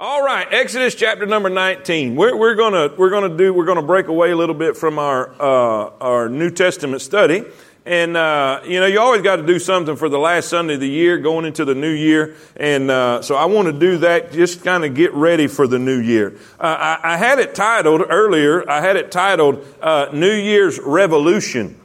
All right, Exodus chapter number 19. We're, we're gonna, we're gonna do, we're gonna break away a little bit from our, uh, our New Testament study. And, uh, you know, you always got to do something for the last Sunday of the year, going into the new year. And, uh, so I want to do that, just kind of get ready for the new year. Uh, I, I, had it titled earlier, I had it titled, uh, New Year's Revolution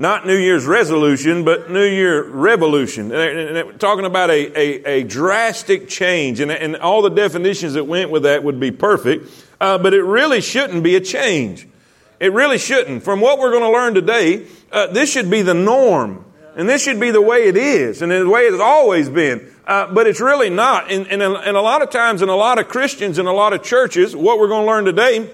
not New Year's resolution, but New Year revolution. And talking about a, a, a drastic change, and, and, all the definitions that went with that would be perfect, uh, but it really shouldn't be a change. It really shouldn't. From what we're going to learn today, uh, this should be the norm. And this should be the way it is, and the way it's always been. Uh, but it's really not. And, and, and a lot of times, in a lot of Christians, in a lot of churches, what we're going to learn today,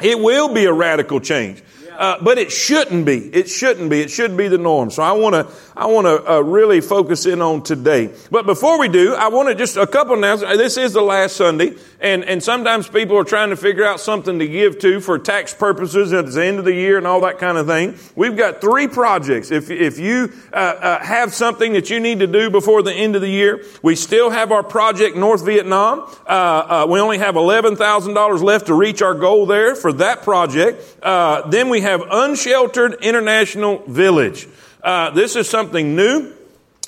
it will be a radical change. Uh, but it shouldn't be. It shouldn't be. It should be the norm. So I want to, I want to uh, really focus in on today. But before we do, I want to just a couple announcements. This is the last Sunday, and and sometimes people are trying to figure out something to give to for tax purposes at the end of the year and all that kind of thing. We've got three projects. If if you uh, uh have something that you need to do before the end of the year, we still have our project North Vietnam. Uh, uh, we only have eleven thousand dollars left to reach our goal there for that project. then we have Unsheltered International Village. Uh, this is something new.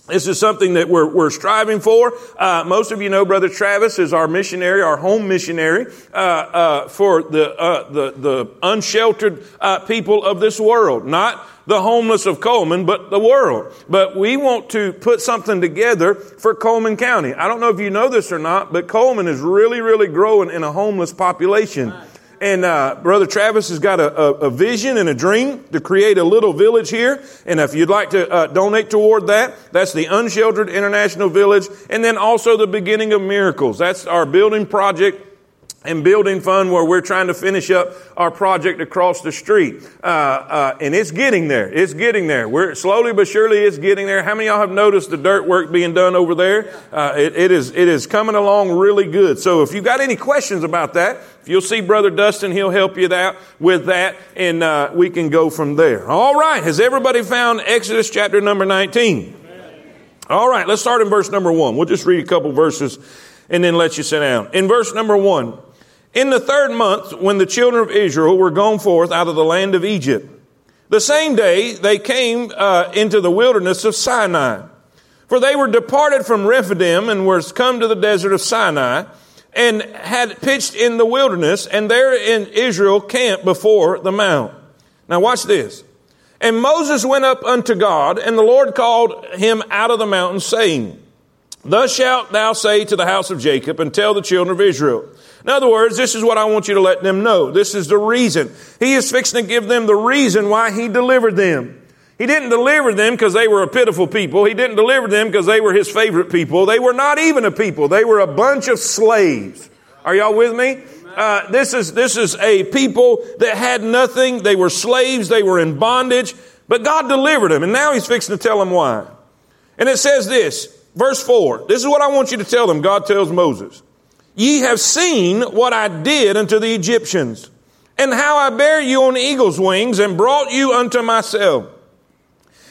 This is something that we're, we're striving for. Uh, most of you know Brother Travis is our missionary, our home missionary uh, uh, for the, uh, the, the unsheltered uh, people of this world. Not the homeless of Coleman, but the world. But we want to put something together for Coleman County. I don't know if you know this or not, but Coleman is really, really growing in a homeless population. And uh, Brother Travis has got a, a, a, vision and a dream to create a little village here. And if you'd like to uh, donate toward that, that's the Unsheltered International Village. And then also the Beginning of Miracles. That's our building project and building fund where we're trying to finish up our project across the street. Uh, uh, and it's getting there. It's getting there. We're slowly but surely it's getting there. How many of y'all have noticed the dirt work being done over there? Uh, it, it is it is coming along really good. So if you've got any questions about that, if you'll see Brother Dustin, he'll help you out with that, and uh, we can go from there. All right. Has everybody found Exodus chapter number nineteen? All right. Let's start in verse number one. We'll just read a couple verses and then let you sit down. In verse number one. In the third month, when the children of Israel were gone forth out of the land of Egypt, the same day they came uh, into the wilderness of Sinai. For they were departed from Rephidim and were come to the desert of Sinai and had pitched in the wilderness, and there in Israel camped before the mount. Now watch this. And Moses went up unto God, and the Lord called him out of the mountain, saying, Thus shalt thou say to the house of Jacob, and tell the children of Israel, in other words, this is what I want you to let them know. This is the reason. He is fixing to give them the reason why He delivered them. He didn't deliver them because they were a pitiful people. He didn't deliver them because they were His favorite people. They were not even a people. They were a bunch of slaves. Are y'all with me? Uh, this is this is a people that had nothing. They were slaves. They were in bondage. But God delivered them, and now He's fixing to tell them why. And it says this, verse four. This is what I want you to tell them. God tells Moses. Ye have seen what I did unto the Egyptians, and how I bare you on eagle's wings and brought you unto myself.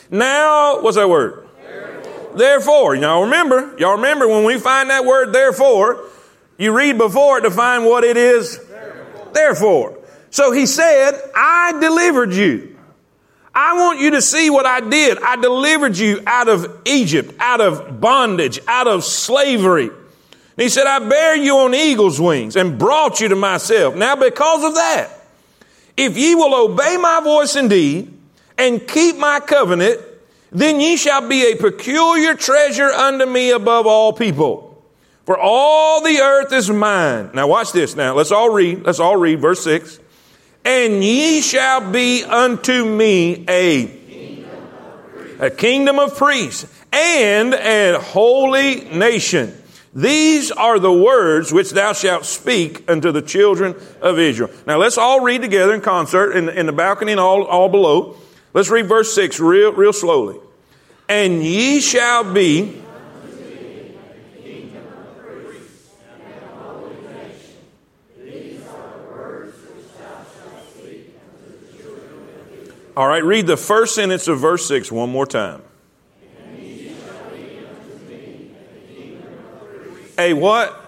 Now, what's that word? Therefore. therefore. Y'all remember, y'all remember when we find that word therefore, you read before it to find what it is. Therefore. therefore. So he said, I delivered you. I want you to see what I did. I delivered you out of Egypt, out of bondage, out of slavery. And he said, I bear you on eagle's wings and brought you to myself. Now, because of that, if ye will obey my voice indeed and keep my covenant, then ye shall be a peculiar treasure unto me above all people. For all the earth is mine. Now watch this now. Let's all read. Let's all read verse 6. And ye shall be unto me a a kingdom of priests and a holy nation. These are the words which thou shalt speak unto the children of Israel. Now let's all read together in concert in, in the balcony and all, all below. Let's read verse 6 real, real slowly. And ye shall be All right, read the first sentence of verse 6 one more time. A what?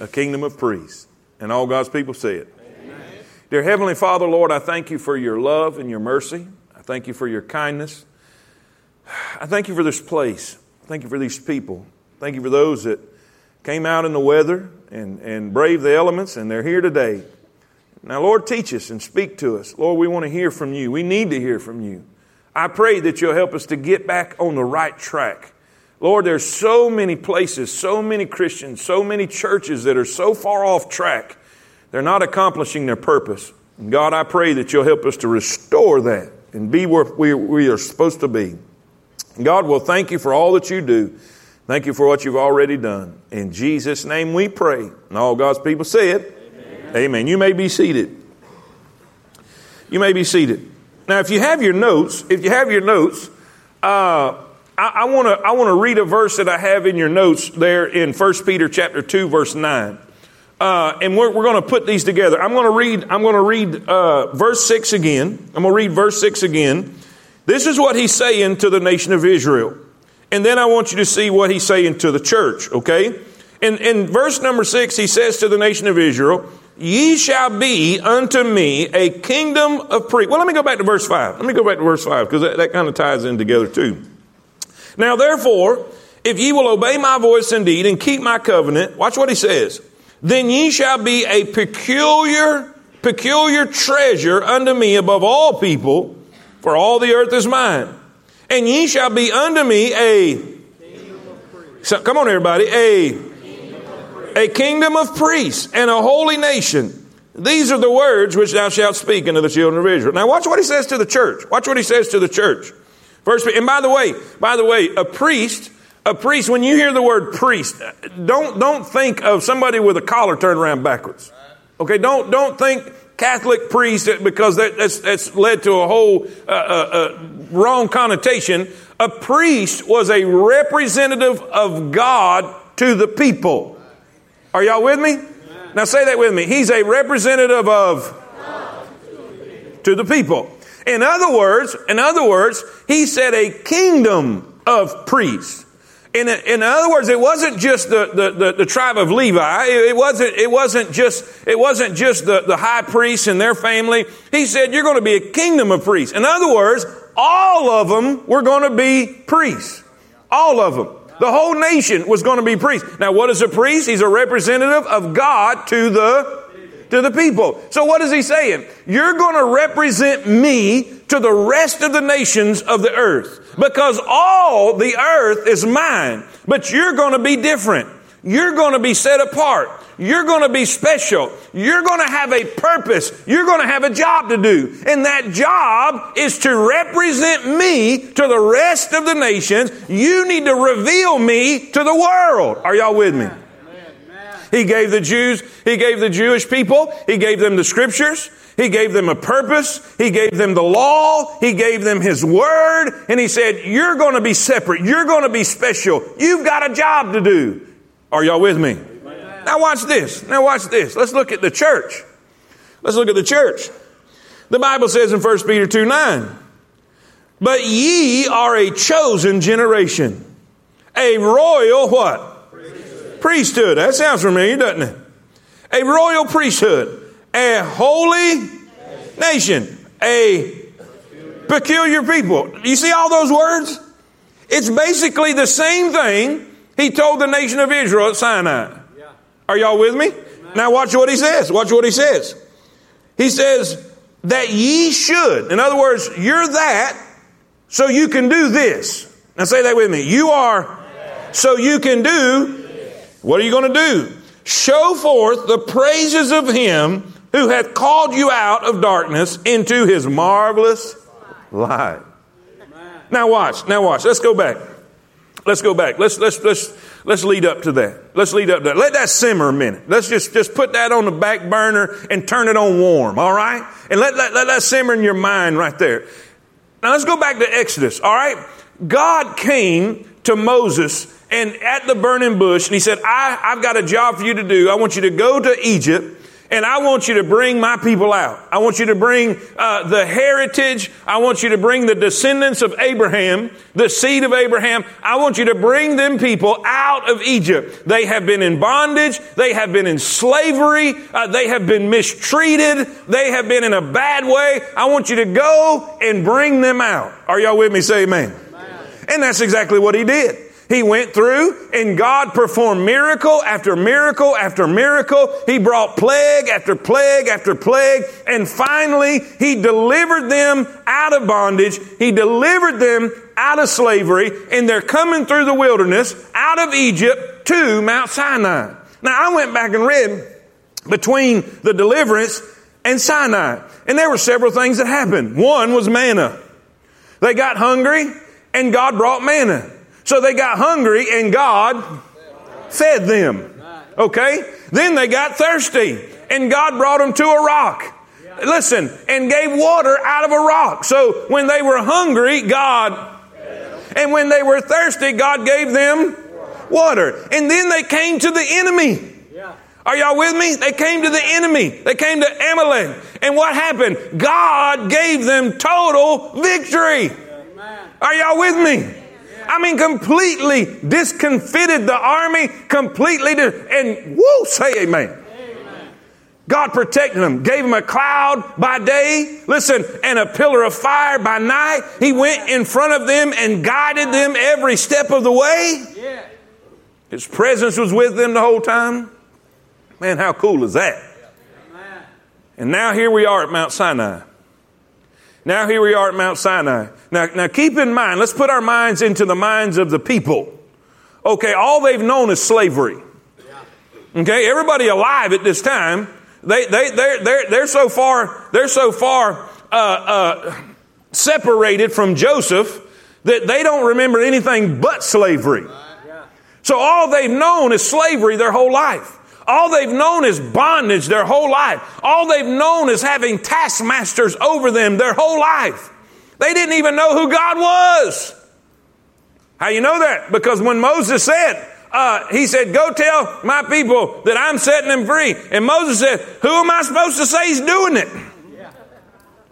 a kingdom of priests. And all God's people say it. Amen. Dear Heavenly Father, Lord, I thank you for your love and your mercy. I thank you for your kindness. I thank you for this place. Thank you for these people. Thank you for those that came out in the weather and, and braved the elements, and they're here today. Now, Lord, teach us and speak to us. Lord, we want to hear from you. We need to hear from you. I pray that you'll help us to get back on the right track. Lord, there's so many places, so many Christians, so many churches that are so far off track, they're not accomplishing their purpose. And God, I pray that you'll help us to restore that and be where we, are supposed to be. God, will thank you for all that you do. Thank you for what you've already done. In Jesus' name we pray. And all God's people say it. Amen. Amen. You may be seated. You may be seated. Now, if you have your notes, if you have your notes, uh, I want to I want to read a verse that I have in your notes there in 1 Peter chapter 2 verse 9. Uh, and we're, we're going to put these together. I'm going to read I'm going to read uh, verse 6 again. I'm going to read verse 6 again. This is what he's saying to the nation of Israel. And then I want you to see what he's saying to the church, okay? In, in verse number 6 he says to the nation of Israel, Ye shall be unto me a kingdom of priests. Well, let me go back to verse 5. Let me go back to verse 5 because that, that kind of ties in together too. Now, therefore, if ye will obey my voice indeed and keep my covenant, watch what he says, then ye shall be a peculiar, peculiar treasure unto me above all people, for all the earth is mine. And ye shall be unto me a, so, come on everybody, a, a kingdom of priests and a holy nation. These are the words which thou shalt speak unto the children of Israel. Now watch what he says to the church. Watch what he says to the church. First, and by the way, by the way, a priest, a priest, when you hear the word priest, don't, don't think of somebody with a collar turned around backwards. Okay, don't, don't think Catholic priest because that, that's, that's led to a whole uh, uh, uh, wrong connotation. A priest was a representative of God to the people. Are y'all with me? Now say that with me. He's a representative of to the people. In other words, in other words, he said a kingdom of priests. In, in other words, it wasn't just the, the, the, the tribe of Levi. It, it, wasn't, it wasn't just, it wasn't just the, the high priests and their family. He said, you're going to be a kingdom of priests. In other words, all of them were going to be priests. All of them. The whole nation was going to be priests. Now, what is a priest? He's a representative of God to the to the people. So what is he saying? You're going to represent me to the rest of the nations of the earth because all the earth is mine, but you're going to be different. You're going to be set apart. You're going to be special. You're going to have a purpose. You're going to have a job to do. And that job is to represent me to the rest of the nations. You need to reveal me to the world. Are y'all with me? He gave the Jews, He gave the Jewish people, He gave them the scriptures, He gave them a purpose, He gave them the law, He gave them His word, and He said, you're going to be separate, you're going to be special, you've got a job to do. Are y'all with me? Now watch this. Now watch this. Let's look at the church. Let's look at the church. The Bible says in 1 Peter 2 9, but ye are a chosen generation, a royal what? Priesthood. That sounds familiar, doesn't it? A royal priesthood, a holy nation, a peculiar people. You see all those words? It's basically the same thing he told the nation of Israel at Sinai. Are y'all with me? Now watch what he says. Watch what he says. He says that ye should. In other words, you're that so you can do this. Now say that with me. You are so you can do what are you going to do? Show forth the praises of him who hath called you out of darkness into his marvelous light. Now watch. Now watch. Let's go back. Let's go back. Let's let's let's let's lead up to that. Let's lead up to that. Let that simmer a minute. Let's just just put that on the back burner and turn it on warm. All right, and let let, let that simmer in your mind right there. Now let's go back to Exodus. All right, God came to Moses and at the burning bush, and he said, I, I've got a job for you to do. I want you to go to Egypt and I want you to bring my people out. I want you to bring uh, the heritage. I want you to bring the descendants of Abraham, the seed of Abraham. I want you to bring them people out of Egypt. They have been in bondage. They have been in slavery. Uh, they have been mistreated. They have been in a bad way. I want you to go and bring them out. Are y'all with me? Say amen. amen. And that's exactly what he did. He went through and God performed miracle after miracle after miracle. He brought plague after plague after plague. And finally, He delivered them out of bondage. He delivered them out of slavery. And they're coming through the wilderness out of Egypt to Mount Sinai. Now, I went back and read between the deliverance and Sinai. And there were several things that happened. One was manna. They got hungry and God brought manna. So they got hungry and God fed them. Okay? Then they got thirsty and God brought them to a rock. Listen, and gave water out of a rock. So when they were hungry, God, and when they were thirsty, God gave them water. And then they came to the enemy. Are y'all with me? They came to the enemy. They came to Amalek. And what happened? God gave them total victory. Are y'all with me? I mean, completely discomfited the army, completely, dis- and whoo, say amen. God protected them, gave them a cloud by day, listen, and a pillar of fire by night. He went in front of them and guided them every step of the way. His presence was with them the whole time. Man, how cool is that? And now here we are at Mount Sinai. Now here we are at Mount Sinai. Now, now keep in mind, let's put our minds into the minds of the people. Okay, all they've known is slavery. Okay, everybody alive at this time, they, they, they're, they're, they're so far, they're so far uh, uh, separated from Joseph that they don't remember anything but slavery. So all they've known is slavery their whole life. All they've known is bondage their whole life. All they've known is having taskmasters over them their whole life. They didn't even know who God was. How you know that? Because when Moses said, uh, he said, Go tell my people that I'm setting them free. And Moses said, Who am I supposed to say is doing it?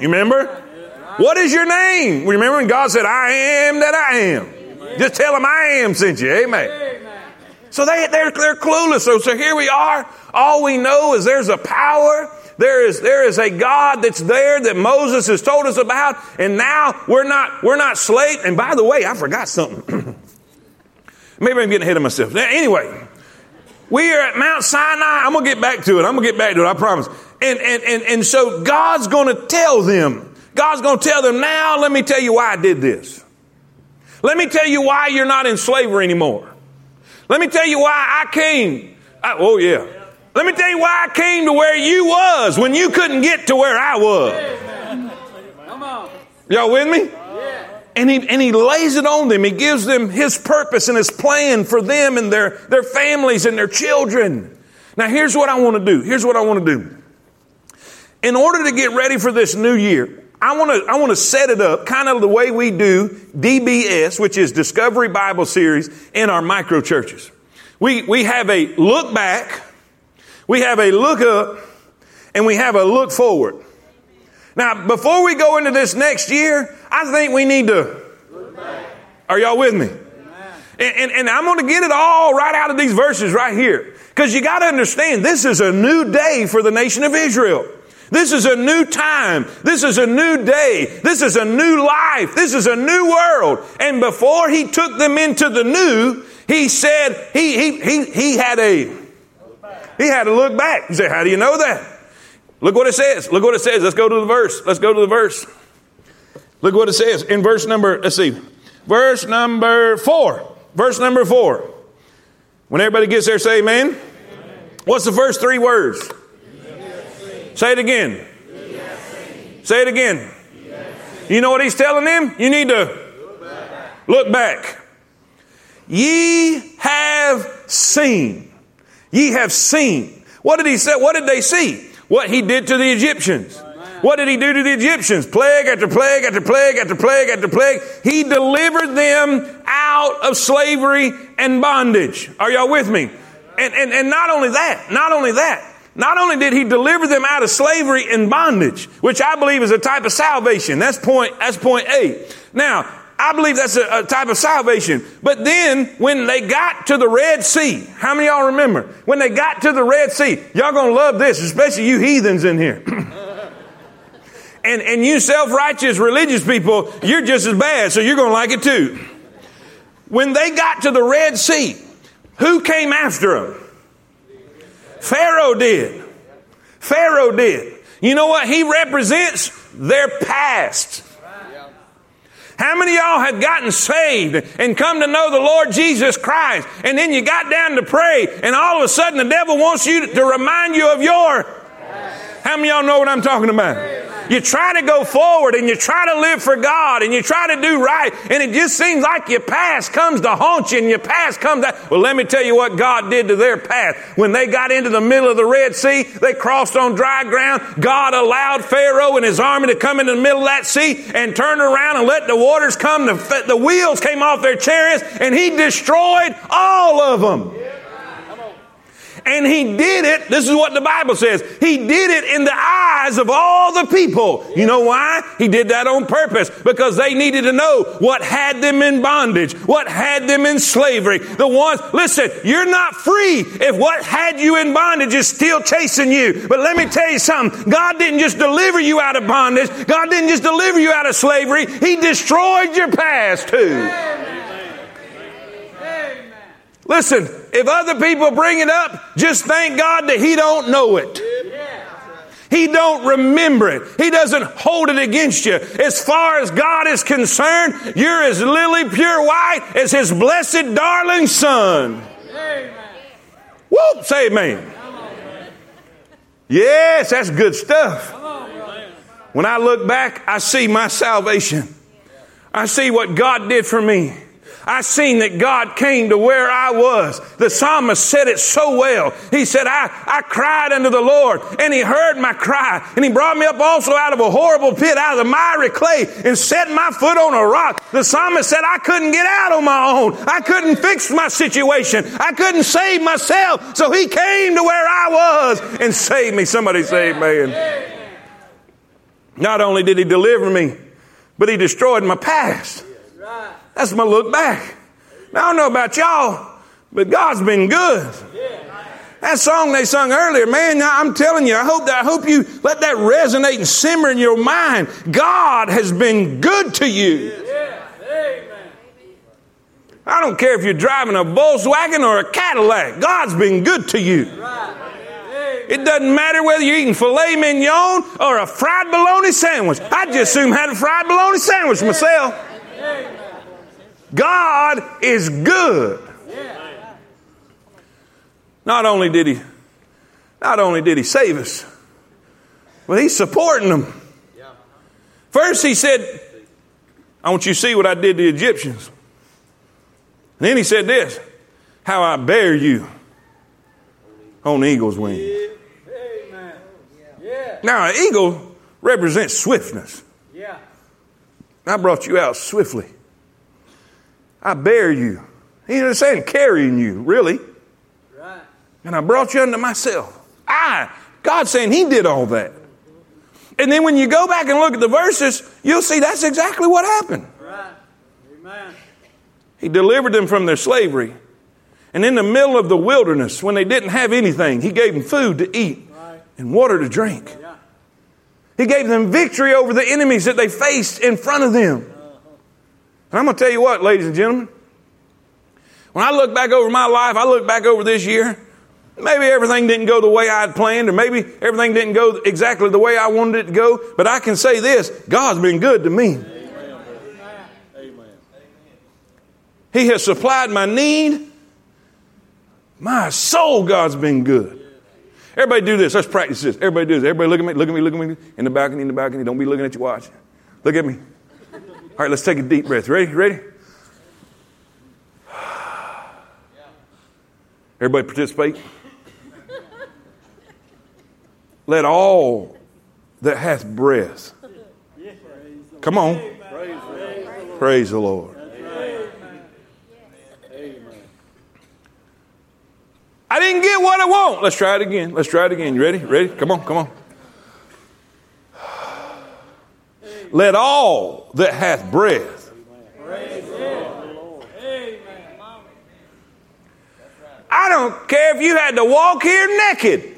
You remember? What is your name? Remember when God said, I am that I am? Just tell them I am sent you. Amen. So they, they're, they're clueless. So, so here we are. All we know is there's a power. There is, there is a God that's there that Moses has told us about. And now we're not, we're not slaves. And by the way, I forgot something. Maybe I'm getting ahead of myself. Anyway, we are at Mount Sinai. I'm going to get back to it. I'm going to get back to it. I promise. And, and, and, and so God's going to tell them. God's going to tell them, now let me tell you why I did this. Let me tell you why you're not in slavery anymore. Let me tell you why I came. I, oh yeah. Let me tell you why I came to where you was when you couldn't get to where I was. Y'all with me? And he, and he lays it on them. He gives them his purpose and his plan for them and their, their families and their children. Now, here's what I want to do. Here's what I want to do. In order to get ready for this new year, I want to I want to set it up kind of the way we do DBS, which is Discovery Bible Series in our micro churches. We we have a look back, we have a look up, and we have a look forward. Now, before we go into this next year, I think we need to. Are y'all with me? And, and, and I'm going to get it all right out of these verses right here. Because you got to understand, this is a new day for the nation of Israel. This is a new time. This is a new day. This is a new life. This is a new world. And before he took them into the new, he said he, he, he, he had a, he had to look back. He said, how do you know that? Look what it says. Look what it says. Let's go to the verse. Let's go to the verse. Look what it says in verse number, let's see, verse number four. Verse number four. When everybody gets there, say amen. amen. What's the first three words? Say it again. Say it again. You know what he's telling them? You need to look back. Ye have seen. Ye have seen. What did he say? What did they see? What he did to the Egyptians. What did he do to the Egyptians? Plague after plague after plague after plague after plague. He delivered them out of slavery and bondage. Are y'all with me? And, and, and not only that, not only that, not only did he deliver them out of slavery and bondage, which I believe is a type of salvation. That's point, that's point A. Now, I believe that's a, a, type of salvation. But then when they got to the Red Sea, how many y'all remember? When they got to the Red Sea, y'all gonna love this, especially you heathens in here. and, and you self-righteous religious people, you're just as bad, so you're gonna like it too. When they got to the Red Sea, who came after them? Pharaoh did. Pharaoh did. You know what he represents? Their past. How many y'all had gotten saved and come to know the Lord Jesus Christ? And then you got down to pray, and all of a sudden the devil wants you to, remind you of your. How many y'all know what I'm talking about? You try to go forward and you try to live for God and you try to do right and it just seems like your past comes to haunt you and your past comes that. Well, let me tell you what God did to their past. When they got into the middle of the Red Sea, they crossed on dry ground. God allowed Pharaoh and his army to come into the middle of that sea and turn around and let the waters come. The, the wheels came off their chariots and he destroyed all of them. And he did it, this is what the Bible says, he did it in the eyes of all the people. You know why? He did that on purpose because they needed to know what had them in bondage, what had them in slavery. The ones, listen, you're not free if what had you in bondage is still chasing you. But let me tell you something God didn't just deliver you out of bondage, God didn't just deliver you out of slavery, He destroyed your past too. Listen, if other people bring it up, just thank God that He don't know it. He don't remember it. He doesn't hold it against you. As far as God is concerned, you're as lily pure white as His blessed darling Son. Whoop! Say amen. Yes, that's good stuff. When I look back, I see my salvation. I see what God did for me. I seen that God came to where I was. The psalmist said it so well. He said, I, I cried unto the Lord and he heard my cry and he brought me up also out of a horrible pit, out of the miry clay and set my foot on a rock. The psalmist said, I couldn't get out on my own. I couldn't fix my situation. I couldn't save myself. So he came to where I was and saved me. Somebody say amen. Not only did he deliver me, but he destroyed my past. That's my look back. Now, I don't know about y'all, but God's been good. That song they sung earlier, man, I'm telling you, I hope that I hope you let that resonate and simmer in your mind. God has been good to you. I don't care if you're driving a Volkswagen or a Cadillac. God's been good to you. It doesn't matter whether you're eating filet mignon or a fried bologna sandwich. I just assume had a fried bologna sandwich myself. God is good. Not only did he, not only did he save us, but he's supporting them. First he said, I want you to see what I did to the Egyptians. And then he said this, how I bear you on eagle's wings. Now, an eagle represents swiftness. Yeah. I brought you out swiftly. I bear you. He was saying carrying you, really. Right. And I brought you unto myself. I, God saying He did all that. And then when you go back and look at the verses, you'll see that's exactly what happened. Right. Amen. He delivered them from their slavery. And in the middle of the wilderness, when they didn't have anything, He gave them food to eat right. and water to drink. Yeah. He gave them victory over the enemies that they faced in front of them. And I'm going to tell you what, ladies and gentlemen, when I look back over my life, I look back over this year, maybe everything didn't go the way I had planned, or maybe everything didn't go exactly the way I wanted it to go, but I can say this God's been good to me. Amen. He has supplied my need. My soul, God's been good. Everybody do this. Let's practice this. Everybody do this. Everybody look at me, look at me, look at me in the balcony, in the balcony. Don't be looking at your watch. Look at me. All right, let's take a deep breath. Ready? Ready? Everybody participate. Let all that hath breath. Come on. Praise the Lord. I didn't get what I want. let's try it again. Let's try it again. You ready? Ready? Come on, come on. Let all that hath breath. I don't care if you had to walk here naked.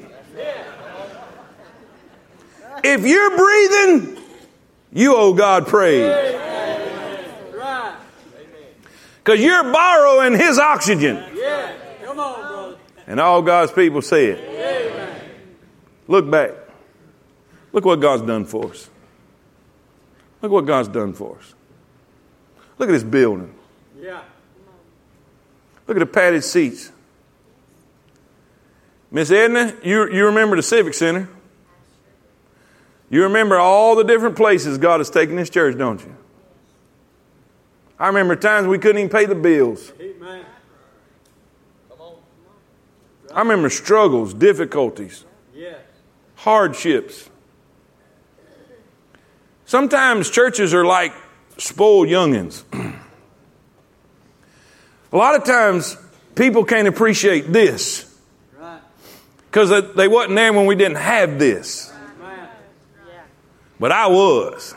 If you're breathing, you owe God praise. Because you're borrowing His oxygen. And all God's people said, Look back. Look what God's done for us. Look what God's done for us. Look at this building. Yeah. Look at the padded seats. Miss Edna, you, you remember the Civic Center. You remember all the different places God has taken this church, don't you? I remember times we couldn't even pay the bills. Amen. I remember struggles, difficulties, Yes. hardships. Sometimes churches are like spoiled youngins. A lot of times people can't appreciate this Right. because they wasn't there when we didn't have this. But I was.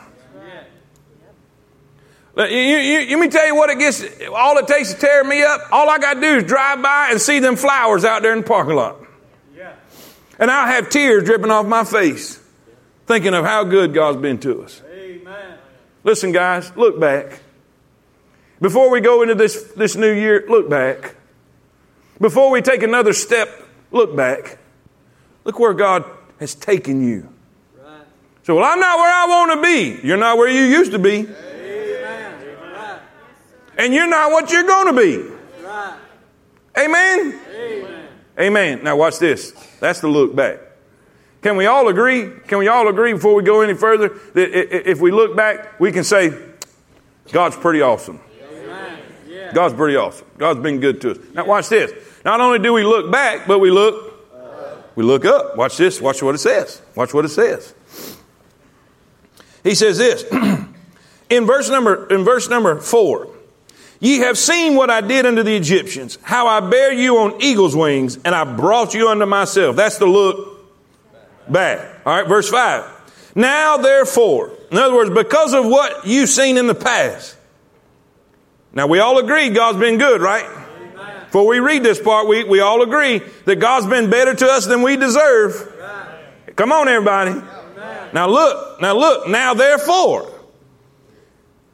Yeah. You, you- let me tell you what it gets. All it takes to tear me up. All I got to do is drive by and see them flowers out there in the parking lot, Yeah. and I'll have tears dripping off my face, thinking of how good God's been to us. Amen. Listen, guys, look back. Before we go into this, this new year, look back. Before we take another step, look back. Look where God has taken you. Right. So, well, I'm not where I want to be. You're not where you used to be. Amen. Right. And you're not what you're going to be. Right. Amen? Amen. Amen. Now, watch this. That's the look back. Can we all agree? Can we all agree before we go any further that if we look back, we can say, God's pretty awesome. God's pretty awesome. God's been good to us. Now, watch this. Not only do we look back, but we look, we look up. Watch this. Watch what it says. Watch what it says. He says this in verse number in verse number four. Ye have seen what I did unto the Egyptians, how I bare you on eagle's wings, and I brought you unto myself. That's the look back. All right, verse 5. Now, therefore, in other words, because of what you've seen in the past. Now, we all agree God's been good, right? Before we read this part, we, we all agree that God's been better to us than we deserve. Come on, everybody. Now, look, now, look, now, therefore.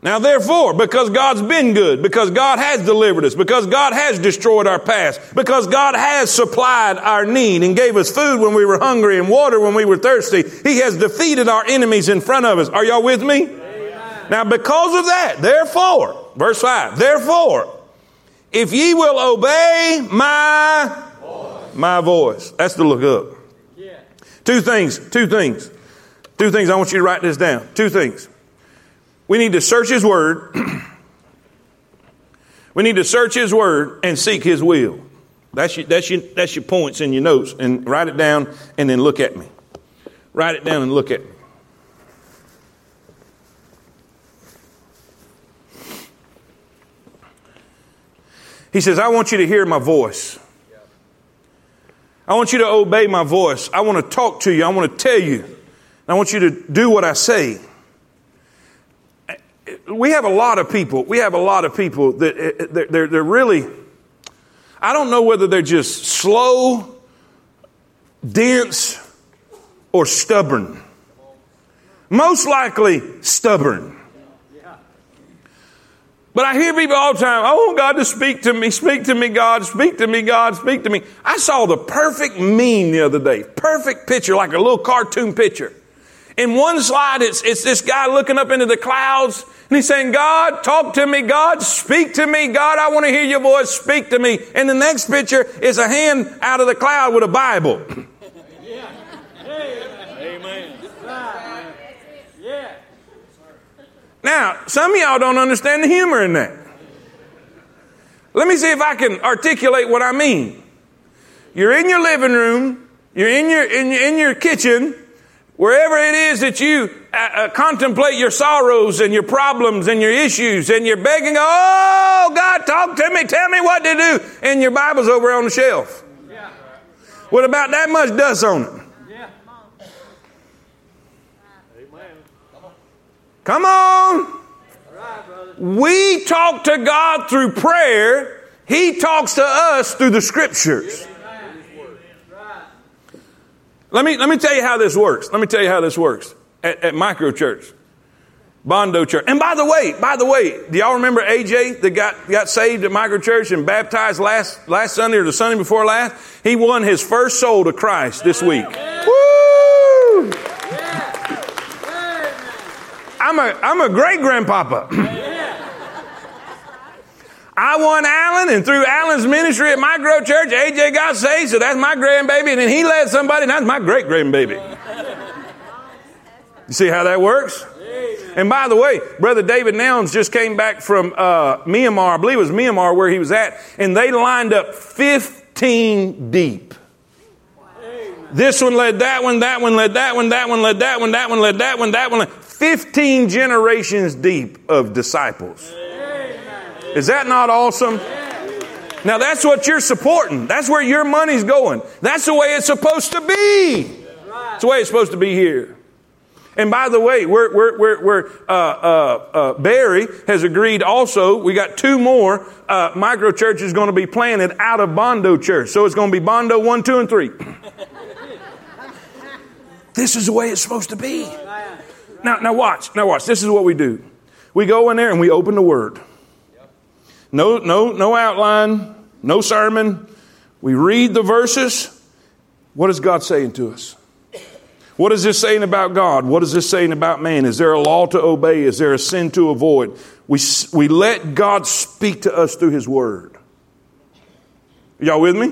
Now, therefore, because God's been good, because God has delivered us, because God has destroyed our past, because God has supplied our need and gave us food when we were hungry and water when we were thirsty, He has defeated our enemies in front of us. Are y'all with me? Now, because of that, therefore, verse 5, therefore, if ye will obey my my voice. That's to look up. Yeah. Two things, two things. Two things. I want you to write this down. Two things. We need to search His Word. we need to search His Word and seek His will. That's your, that's, your, that's your points in your notes. And write it down and then look at me. Write it down and look at me. He says, I want you to hear my voice. I want you to obey my voice. I want to talk to you. I want to tell you. I want you to do what I say. We have a lot of people. We have a lot of people that uh, they're, they're, they're really, I don't know whether they're just slow, dense, or stubborn. Most likely stubborn. But I hear people all the time, I want God to speak to me, speak to me, God, speak to me, God, speak to me. I saw the perfect meme the other day. Perfect picture, like a little cartoon picture. In one slide, it's, it's this guy looking up into the clouds and he's saying, God, talk to me, God, speak to me, God, I want to hear your voice, speak to me. And the next picture is a hand out of the cloud with a Bible. Amen. Yeah. Now, some of y'all don't understand the humor in that. Let me see if I can articulate what I mean. You're in your living room, you're in your, in, your- in your kitchen, wherever it is that you uh, uh, contemplate your sorrows and your problems and your issues, and you're begging, Oh, God, talk to me, tell me what to do, and your Bible's over on the shelf. Yeah. about that much dust on it. Yeah. Come on. We talk to God through prayer. He talks to us through the scriptures. Let me, let me tell you how this works. Let me tell you how this works at, at micro church. Bondo Church. And by the way, by the way, do y'all remember AJ that got, got saved at micro church and baptized last, last Sunday or the Sunday before last? He won his first soul to Christ this week. Woo! I'm a, I'm a great grandpapa. I won Alan, and through Alan's ministry at Micro Church, AJ got saved, so that's my grandbaby, and then he led somebody, and that's my great grandbaby. You see how that works? And by the way, Brother David Nouns just came back from uh, Myanmar, I believe it was Myanmar where he was at, and they lined up 15 deep. This one led that one, that one led that one, that one led that one, that one led that one, that one led 15 generations deep of disciples. Is that not awesome? Now that's what you're supporting. That's where your money's going. That's the way it's supposed to be. It's the way it's supposed to be here. And by the way, we're, we're, we're, we're uh, uh, uh, Barry has agreed also, we got two more uh, micro churches going to be planted out of Bondo Church. So it's going to be Bondo 1, 2, and 3. this is the way it's supposed to be. Now, now watch. Now watch. This is what we do. We go in there and we open the Word. No, no, no outline, no sermon. We read the verses. What is God saying to us? What is this saying about God? What is this saying about man? Is there a law to obey? Is there a sin to avoid? We, we let God speak to us through His Word. Y'all with me?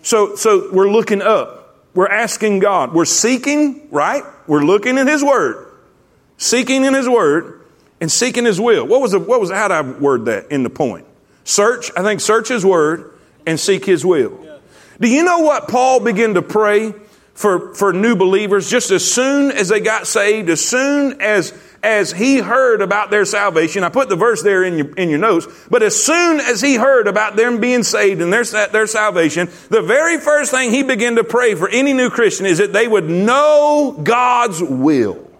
So, so we're looking up. We're asking God. We're seeking, right? We're looking in His Word, seeking in His Word, and seeking His will. What was the, what was how did I word that in the point? Search. I think search His Word and seek His will. Do you know what Paul began to pray for, for new believers just as soon as they got saved, as soon as, as he heard about their salvation. I put the verse there in your, in your notes, but as soon as he heard about them being saved and their, their salvation, the very first thing he began to pray for any new Christian is that they would know God's will.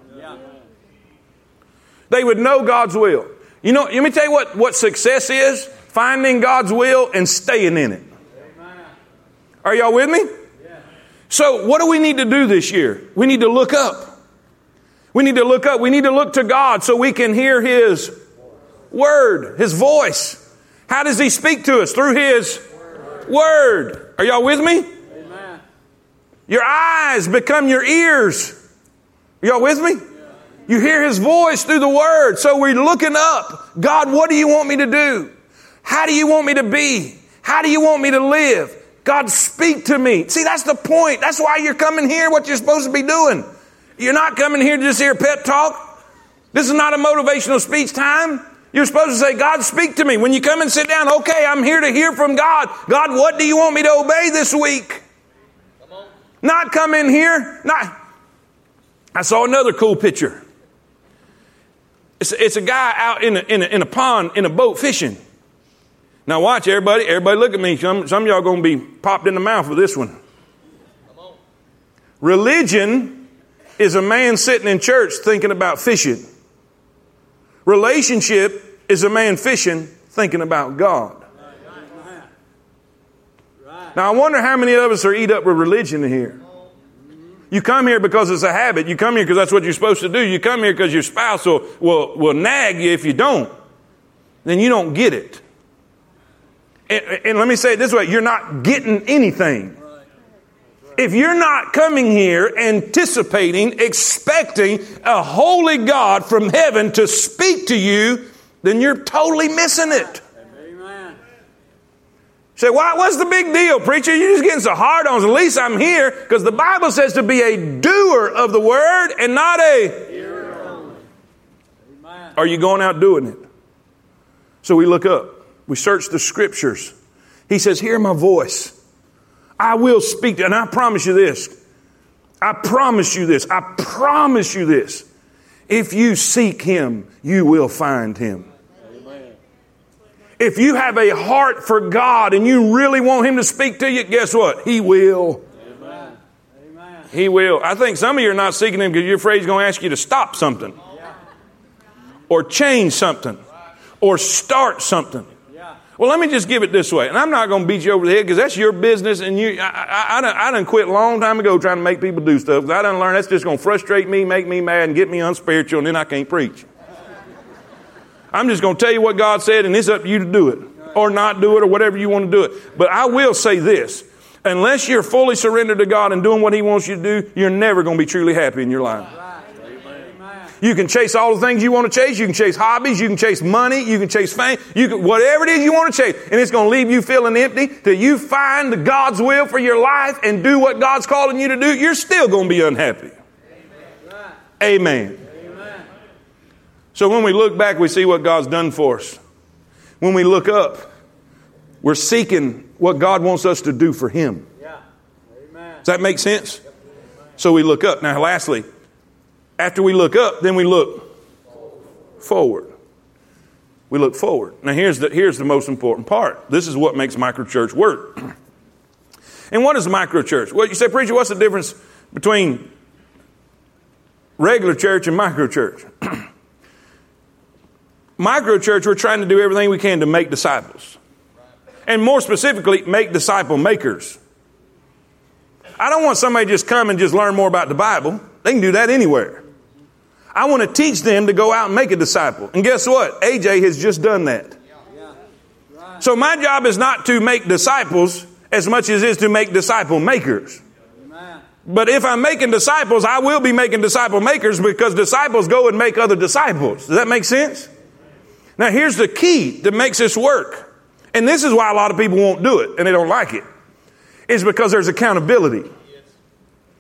They would know God's will. You know, let me tell you what, what success is finding God's will and staying in it. Are y'all with me? So, what do we need to do this year? We need to look up. We need to look up. We need to look to God so we can hear His word, His voice. How does He speak to us? Through His word. Are y'all with me? Amen. Your eyes become your ears. Are y'all with me? You hear His voice through the word. So we're looking up. God, what do you want me to do? How do you want me to be? How do you want me to live? God, speak to me. See, that's the point. That's why you're coming here, what you're supposed to be doing. You're not coming here to just hear pep talk. This is not a motivational speech time. You're supposed to say, God, speak to me. When you come and sit down, okay, I'm here to hear from God. God, what do you want me to obey this week? Not come in here. Not. I saw another cool picture. It's, it's a guy out in a, in, a, in a pond in a boat fishing. Now watch everybody, everybody look at me. Some, some of y'all gonna be popped in the mouth with this one. Religion is a man sitting in church thinking about fishing. Relationship is a man fishing thinking about God. Now I wonder how many of us are eat up with religion here. You come here because it's a habit. You come here because that's what you're supposed to do. You come here because your spouse will, will, will nag you if you don't. Then you don't get it. And, and let me say it this way you're not getting anything. If you're not coming here anticipating, expecting a holy God from heaven to speak to you, then you're totally missing it. Say, why, what's the big deal, preacher? You're just getting so hard on us. At least I'm here because the Bible says to be a doer of the word and not a. Amen. Are you going out doing it? So we look up. We search the scriptures. He says, Hear my voice. I will speak. And I promise you this. I promise you this. I promise you this. If you seek him, you will find him. If you have a heart for God and you really want Him to speak to you, guess what? He will. Amen. Amen. He will. I think some of you are not seeking Him because you're afraid He's going to ask you to stop something or change something or start something. Well, let me just give it this way, and I'm not going to beat you over the head because that's your business, and you. I, I, I, done, I done quit a long time ago trying to make people do stuff. 'cause I done learned that's just going to frustrate me, make me mad, and get me unspiritual, and then I can't preach. I'm just going to tell you what God said, and it's up to you to do it or not do it or whatever you want to do it. But I will say this: unless you're fully surrendered to God and doing what He wants you to do, you're never going to be truly happy in your life. You can chase all the things you want to chase. You can chase hobbies. You can chase money. You can chase fame. You can, whatever it is you want to chase. And it's going to leave you feeling empty till you find the God's will for your life and do what God's calling you to do. You're still going to be unhappy. Amen. Amen. So when we look back, we see what God's done for us. When we look up, we're seeking what God wants us to do for Him. Does that make sense? So we look up. Now, lastly, after we look up, then we look forward. We look forward. Now, here's the, here's the most important part. This is what makes microchurch work. And what is microchurch? Well, you say, preacher, what's the difference between regular church and microchurch? microchurch, we're trying to do everything we can to make disciples. And more specifically, make disciple makers. I don't want somebody just come and just learn more about the Bible. They can do that anywhere. I want to teach them to go out and make a disciple. And guess what? AJ has just done that. So my job is not to make disciples as much as it is to make disciple makers. But if I'm making disciples, I will be making disciple makers because disciples go and make other disciples. Does that make sense? Now here's the key that makes this work. And this is why a lot of people won't do it and they don't like it. Is because there's accountability.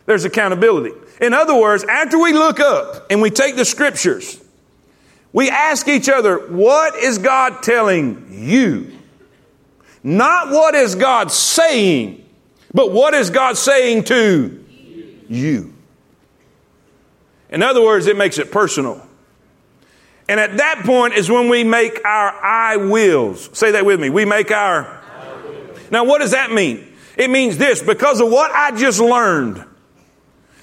There's accountability. In other words, after we look up and we take the scriptures, we ask each other, what is God telling you? Not what is God saying, but what is God saying to you? In other words, it makes it personal. And at that point is when we make our I wills. Say that with me. We make our. Now, what does that mean? It means this because of what I just learned.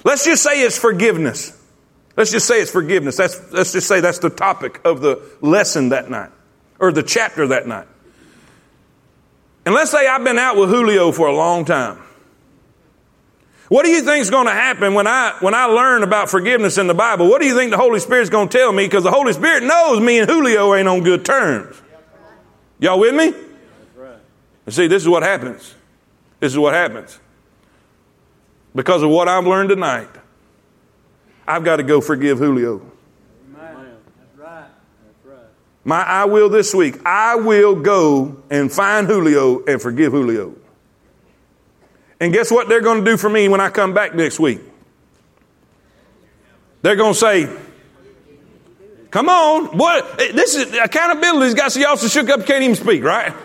Let's just say it's forgiveness. Let's just say it's forgiveness. That's, let's just say that's the topic of the lesson that night or the chapter that night. And let's say I've been out with Julio for a long time. What do you think is going to happen when I when I learn about forgiveness in the Bible? What do you think the Holy Spirit's going to tell me? Because the Holy Spirit knows me and Julio ain't on good terms. Y'all with me? See, this is what happens. This is what happens. Because of what I've learned tonight, I've got to go forgive Julio. My I will this week, I will go and find Julio and forgive Julio. And guess what they're going to do for me when I come back next week? They're going to say, Come on, what? Eh, this is accountability's got so y'all so shook up, can't even speak, right?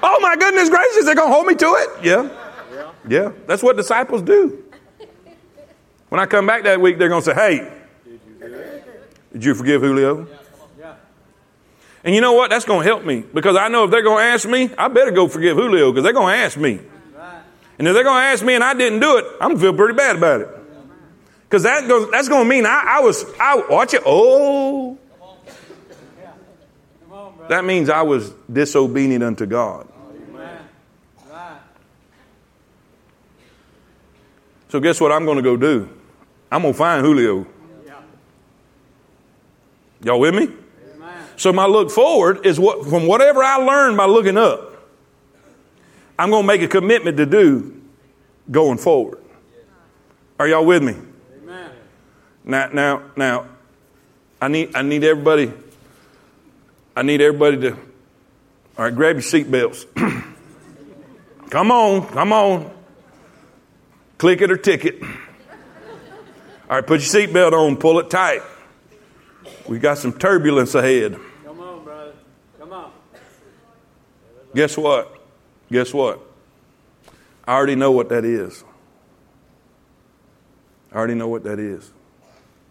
Oh my goodness gracious, they're going to hold me to it? Yeah. Yeah. That's what disciples do. When I come back that week, they're going to say, Hey, did you forgive Julio? Yeah. And you know what? That's going to help me because I know if they're going to ask me, I better go forgive Julio because they're going to ask me. And if they're going to ask me and I didn't do it, I'm going to feel pretty bad about it. Because that goes, that's going to mean I, I was, I, watch it, oh, on, that means I was disobedient unto God. Right. So guess what I'm going to go do? I'm going to find Julio. Yeah. Y'all with me? Amen. So my look forward is what, from whatever I learned by looking up, I'm going to make a commitment to do going forward. Are y'all with me? Amen. Now, now, now, I need, I need everybody, I need everybody to, all right, grab your seatbelts. come on, come on. Click it or tick it. All right, put your seatbelt on, pull it tight. We got some turbulence ahead. Come on, brother. Come on. Guess what? Guess what? I already know what that is. I already know what that is.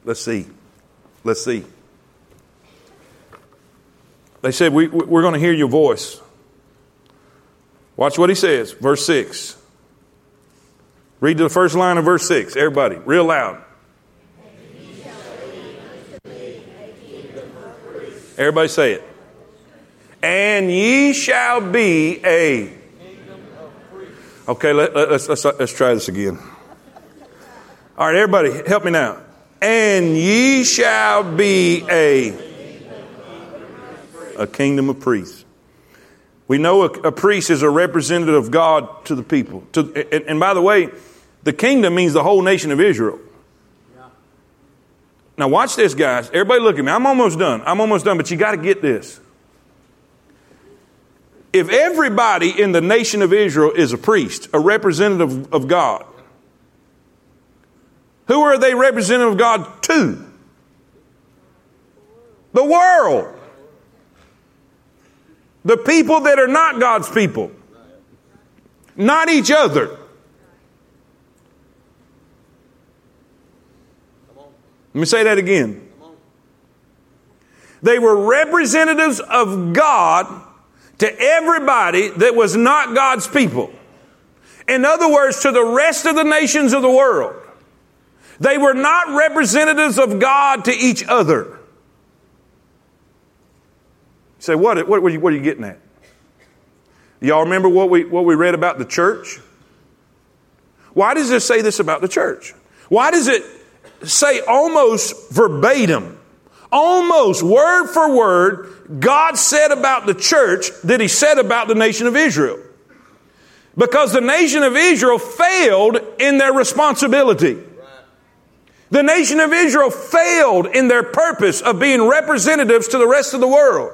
Let's see. Let's see. They said, we, We're going to hear your voice. Watch what he says, verse 6. Read the first line of verse 6, everybody, real loud. Everybody say it. And ye shall be a. Okay, let, us let's, let's, let's try this again. All right, everybody, help me now. And ye shall be a a kingdom of priests. We know a, a priest is a representative of God to the people. To, and, and, by the way, the kingdom means the whole nation of Israel. Now, watch this, guys. Everybody look at me. I'm almost done. I'm almost done, but you got to get this. If everybody in the nation of Israel is a priest, a representative of God, who are they representative of God to? The world. The people that are not God's people, not each other. Let me say that again. They were representatives of God to everybody that was not God's people. In other words, to the rest of the nations of the world. They were not representatives of God to each other. You say, what, what, what, are you, what are you getting at? Y'all remember what we, what we read about the church? Why does it say this about the church? Why does it say almost verbatim, almost word for word, God said about the church that He said about the nation of Israel? Because the nation of Israel failed in their responsibility. The nation of Israel failed in their purpose of being representatives to the rest of the world.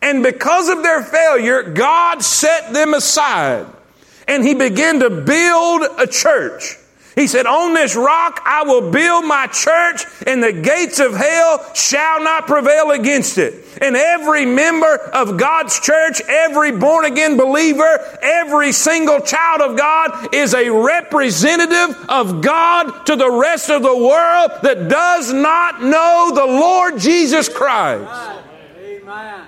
And because of their failure, God set them aside and He began to build a church. He said, On this rock I will build my church, and the gates of hell shall not prevail against it. And every member of God's church, every born again believer, every single child of God is a representative of God to the rest of the world that does not know the Lord Jesus Christ. Amen.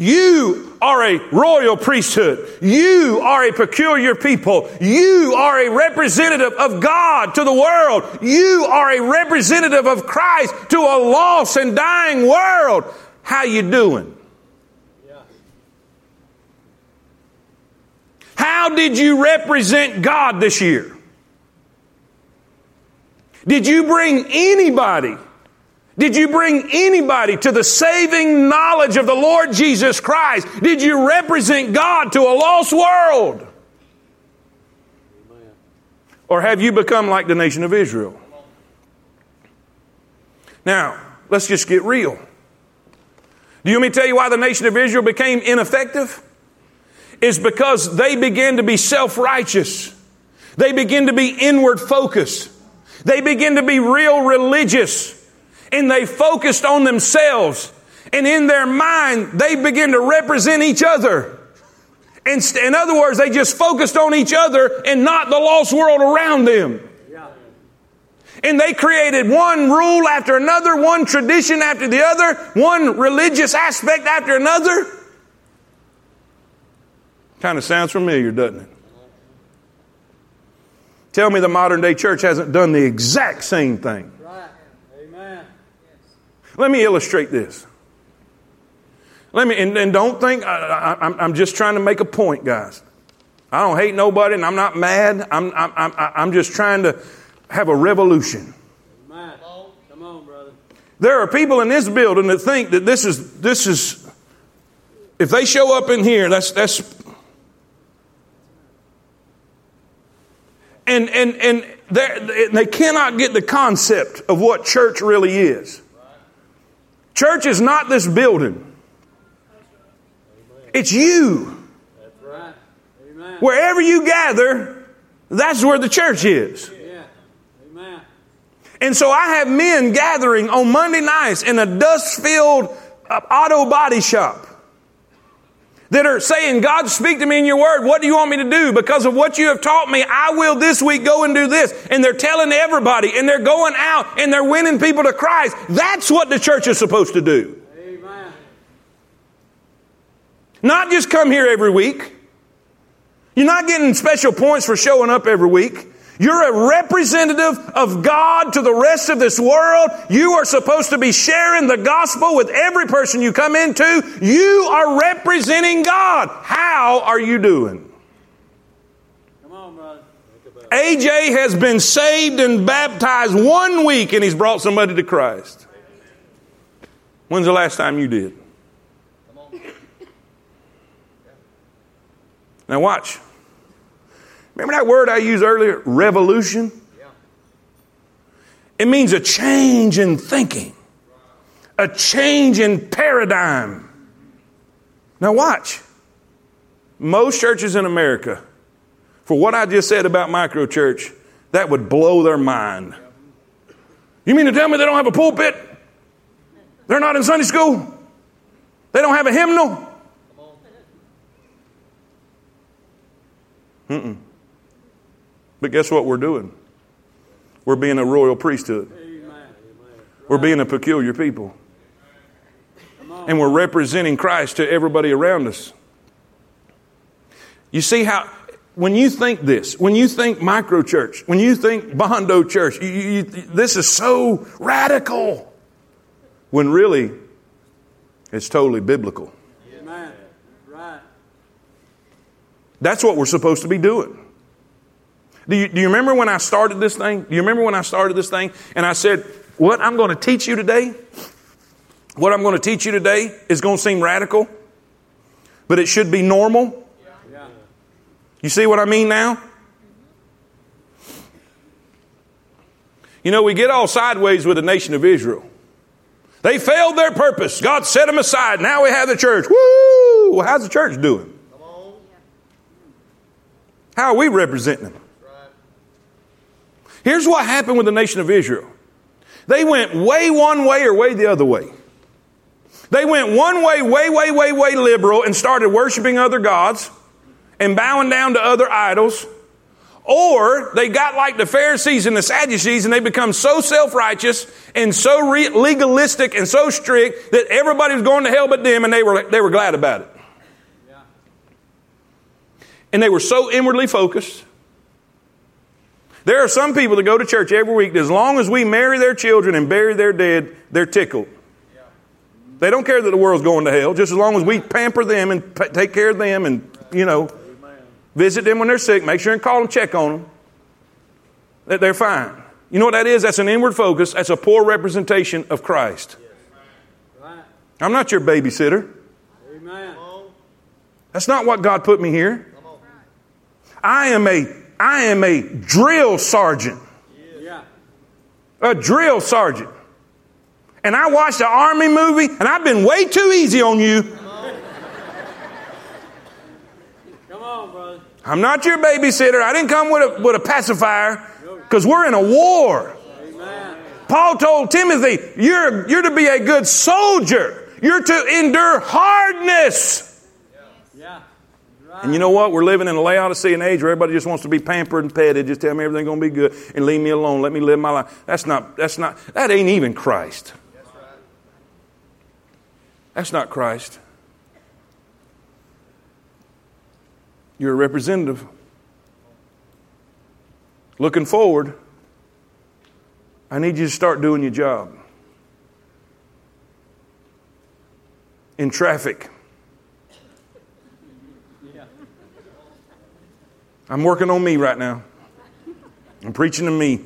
You are a royal priesthood. You are a peculiar people. You are a representative of God to the world. You are a representative of Christ to a lost and dying world. How you doing? How did you represent God this year? Did you bring anybody did you bring anybody to the saving knowledge of the Lord Jesus Christ? Did you represent God to a lost world? Or have you become like the nation of Israel? Now, let's just get real. Do you want me to tell you why the nation of Israel became ineffective? It's because they began to be self righteous. They begin to be inward focused. They begin to be real religious and they focused on themselves. And in their mind, they began to represent each other. And in other words, they just focused on each other and not the lost world around them. And they created one rule after another, one tradition after the other, one religious aspect after another. Kind of sounds familiar, doesn't it? Tell me the modern day church hasn't done the exact same thing. Let me illustrate this. Let me, and, and don't think, I, am just trying to make a point, guys. I don't hate nobody and I'm not mad. I'm, I'm, I'm, I'm just trying to have a revolution. Come on, brother. There are people in this building that think that this is, this is, if they show up in here, that's, that's, and, and, and they cannot get the concept of what church really is. Church is not this building. It's you. Wherever you gather, that's where the church is. And so I have men gathering on Monday nights in a dust filled uh, auto body shop that are saying, God, speak to me in your word. What do you want me to do? Because of what you have taught me, I will this week go and do this. And they're telling everybody and they're going out and they're winning people to Christ. That's what the church is supposed to do. Amen. Not just come here every week. You're not getting special points for showing up every week. You're a representative of God to the rest of this world. You are supposed to be sharing the gospel with every person you come into. You are representing God. How are you doing? Come on, brother. AJ has been saved and baptized one week and he's brought somebody to Christ. When's the last time you did? Now watch. Remember that word I used earlier? Revolution? It means a change in thinking, a change in paradigm. Now, watch. Most churches in America, for what I just said about microchurch, that would blow their mind. You mean to tell me they don't have a pulpit? They're not in Sunday school? They don't have a hymnal? Mm-mm. But guess what we're doing? We're being a royal priesthood. We're being a peculiar people. And we're representing Christ to everybody around us. You see how, when you think this, when you think micro church, when you think Bondo church, you, you, you, this is so radical. When really, it's totally biblical. Amen. Right. That's what we're supposed to be doing. Do you, do you remember when I started this thing? Do you remember when I started this thing and I said, What I'm going to teach you today, what I'm going to teach you today is going to seem radical, but it should be normal? Yeah. You see what I mean now? You know, we get all sideways with the nation of Israel. They failed their purpose. God set them aside. Now we have the church. Woo! Well, how's the church doing? How are we representing them? Here's what happened with the nation of Israel. They went way one way or way the other way. They went one way, way, way, way, way liberal and started worshiping other gods and bowing down to other idols. Or they got like the Pharisees and the Sadducees and they become so self-righteous and so re- legalistic and so strict that everybody was going to hell but them and they were, they were glad about it. Yeah. And they were so inwardly focused. There are some people that go to church every week that as long as we marry their children and bury their dead, they're tickled. They don't care that the world's going to hell, just as long as we pamper them and pa- take care of them and, you know, visit them when they're sick, make sure and call them, check on them, that they're fine. You know what that is? That's an inward focus. That's a poor representation of Christ. I'm not your babysitter. That's not what God put me here. I am a I am a drill sergeant. Yeah. A drill sergeant. And I watched an army movie and I've been way too easy on you. Come on, brother. I'm not your babysitter. I didn't come with a, with a pacifier because we're in a war. Amen. Paul told Timothy, you're, you're to be a good soldier. You're to endure hardness. And you know what? We're living in a Laodicean age where everybody just wants to be pampered and petted. Just tell me everything's going to be good and leave me alone. Let me live my life. That's not, that's not, that ain't even Christ. That's not Christ. You're a representative. Looking forward, I need you to start doing your job. In traffic, I'm working on me right now. I'm preaching to me.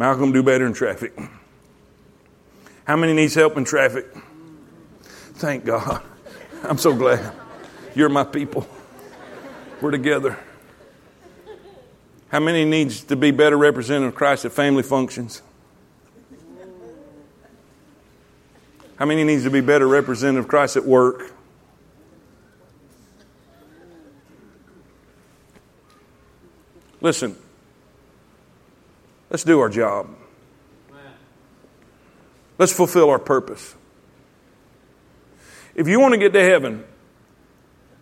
Malcolm, do better in traffic. How many needs help in traffic? Thank God. I'm so glad. You're my people. We're together. How many needs to be better representative of Christ at family functions? How many needs to be better representative of Christ at work? Listen, let's do our job. Let's fulfill our purpose. If you want to get to heaven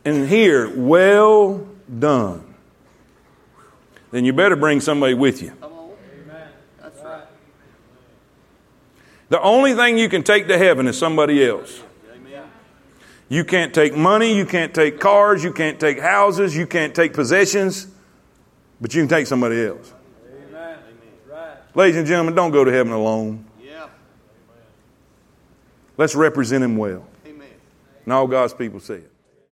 and hear, well done, then you better bring somebody with you. Amen. That's right. The only thing you can take to heaven is somebody else. You can't take money, you can't take cars, you can't take houses, you can't take possessions, but you can take somebody else. Amen. Right. Ladies and gentlemen, don't go to heaven alone. Yeah. Let's represent him well. Amen. And all God's people say it.